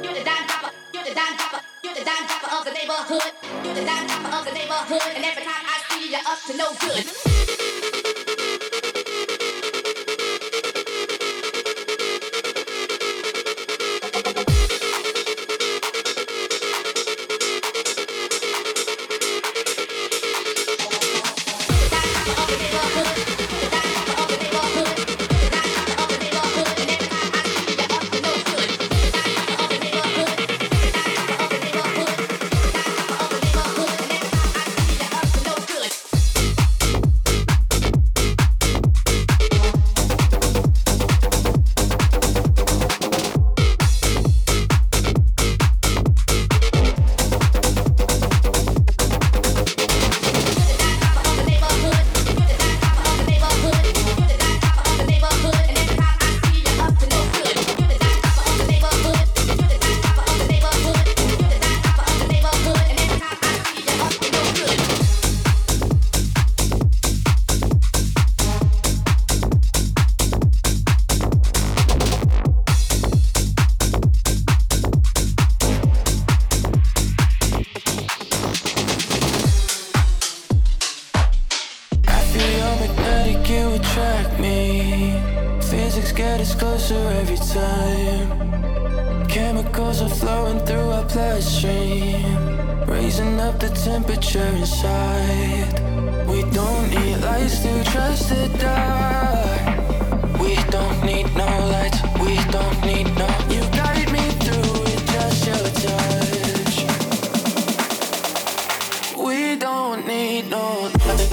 You're the dime dropper. You're the dime dropper. You're the dime dropper of the neighborhood. You're the dime dropper of the neighborhood. And every time I see you, you're up to no good. raising up the temperature inside. We don't need lights to trust the dark. We don't need no lights. We don't need no. You guided me through with just your touch. We don't need no. Light.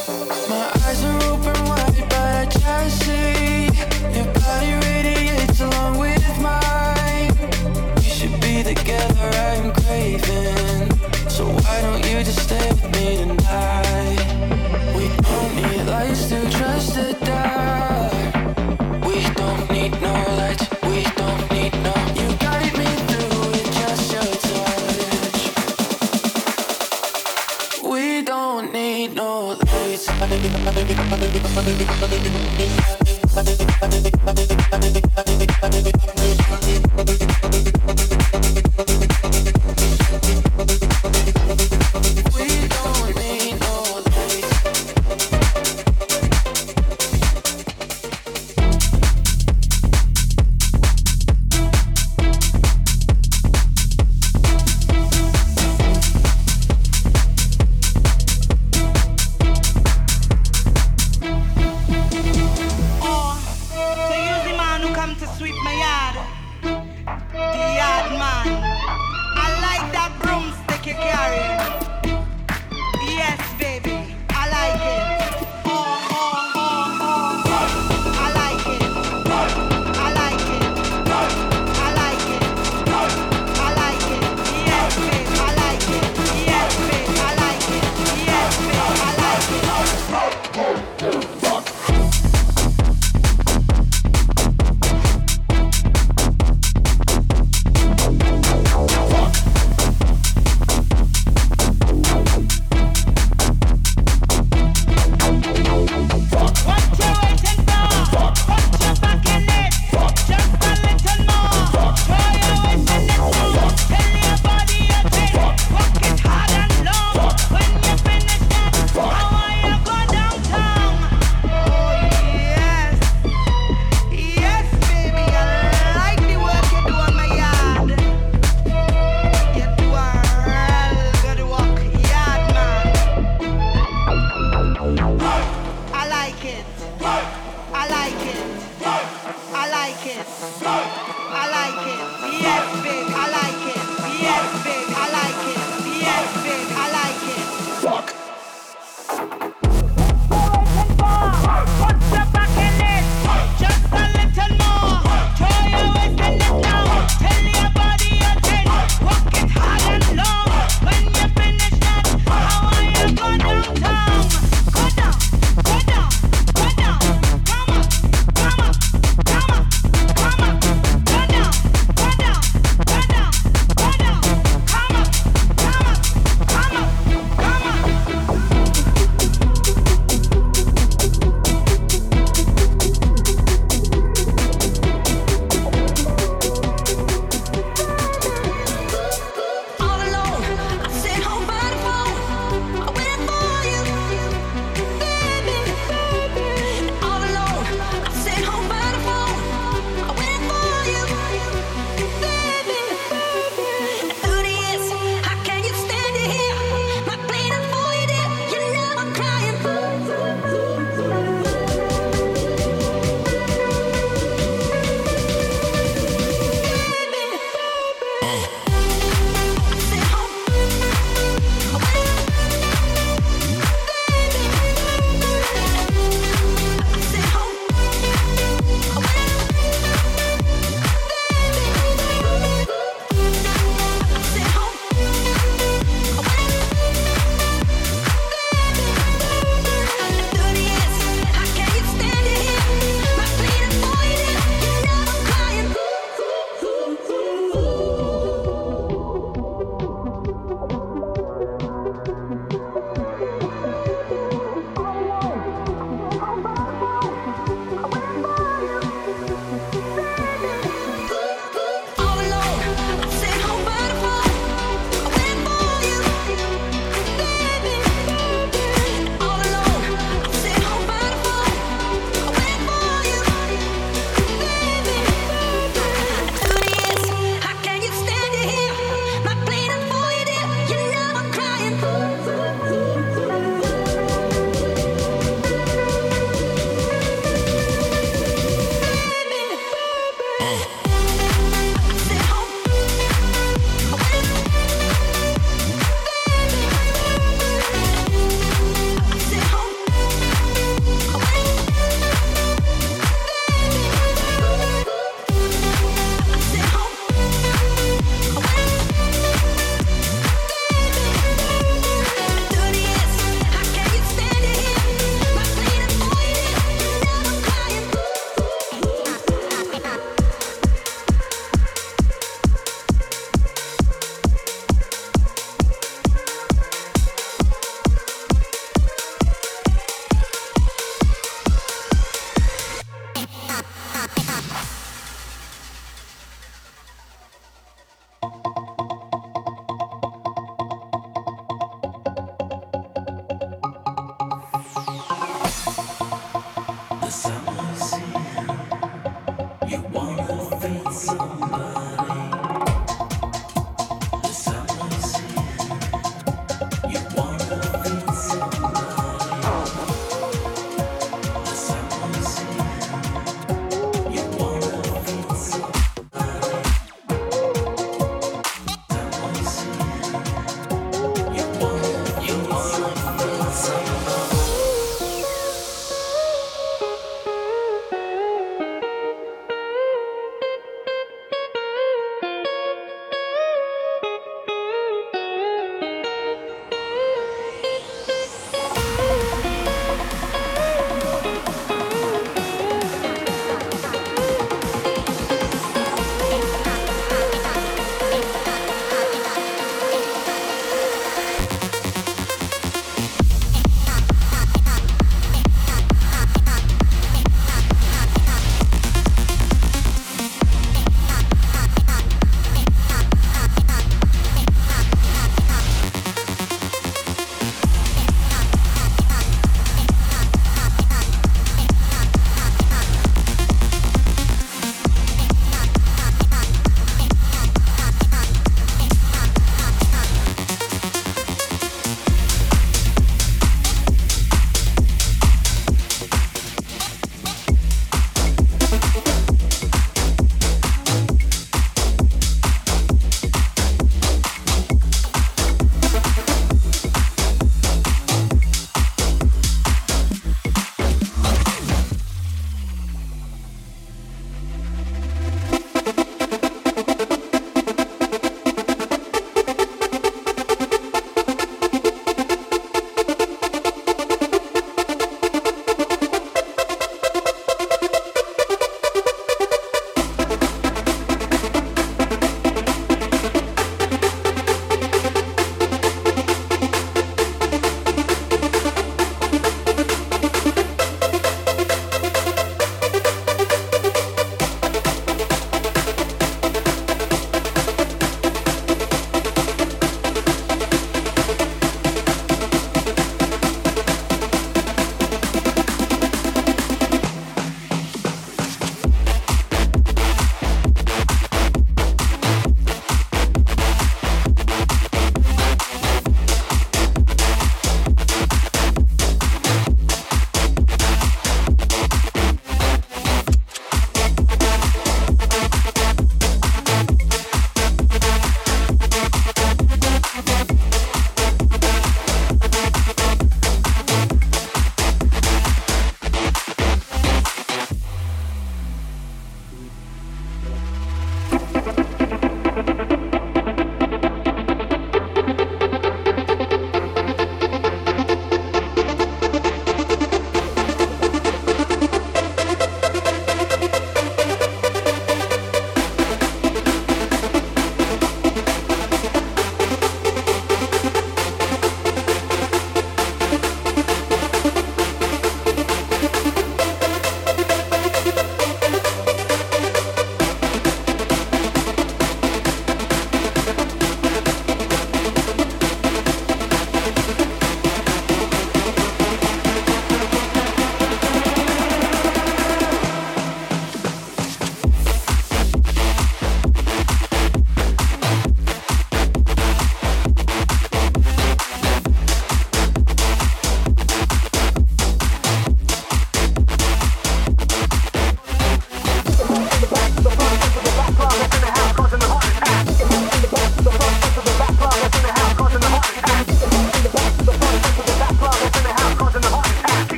Thank you.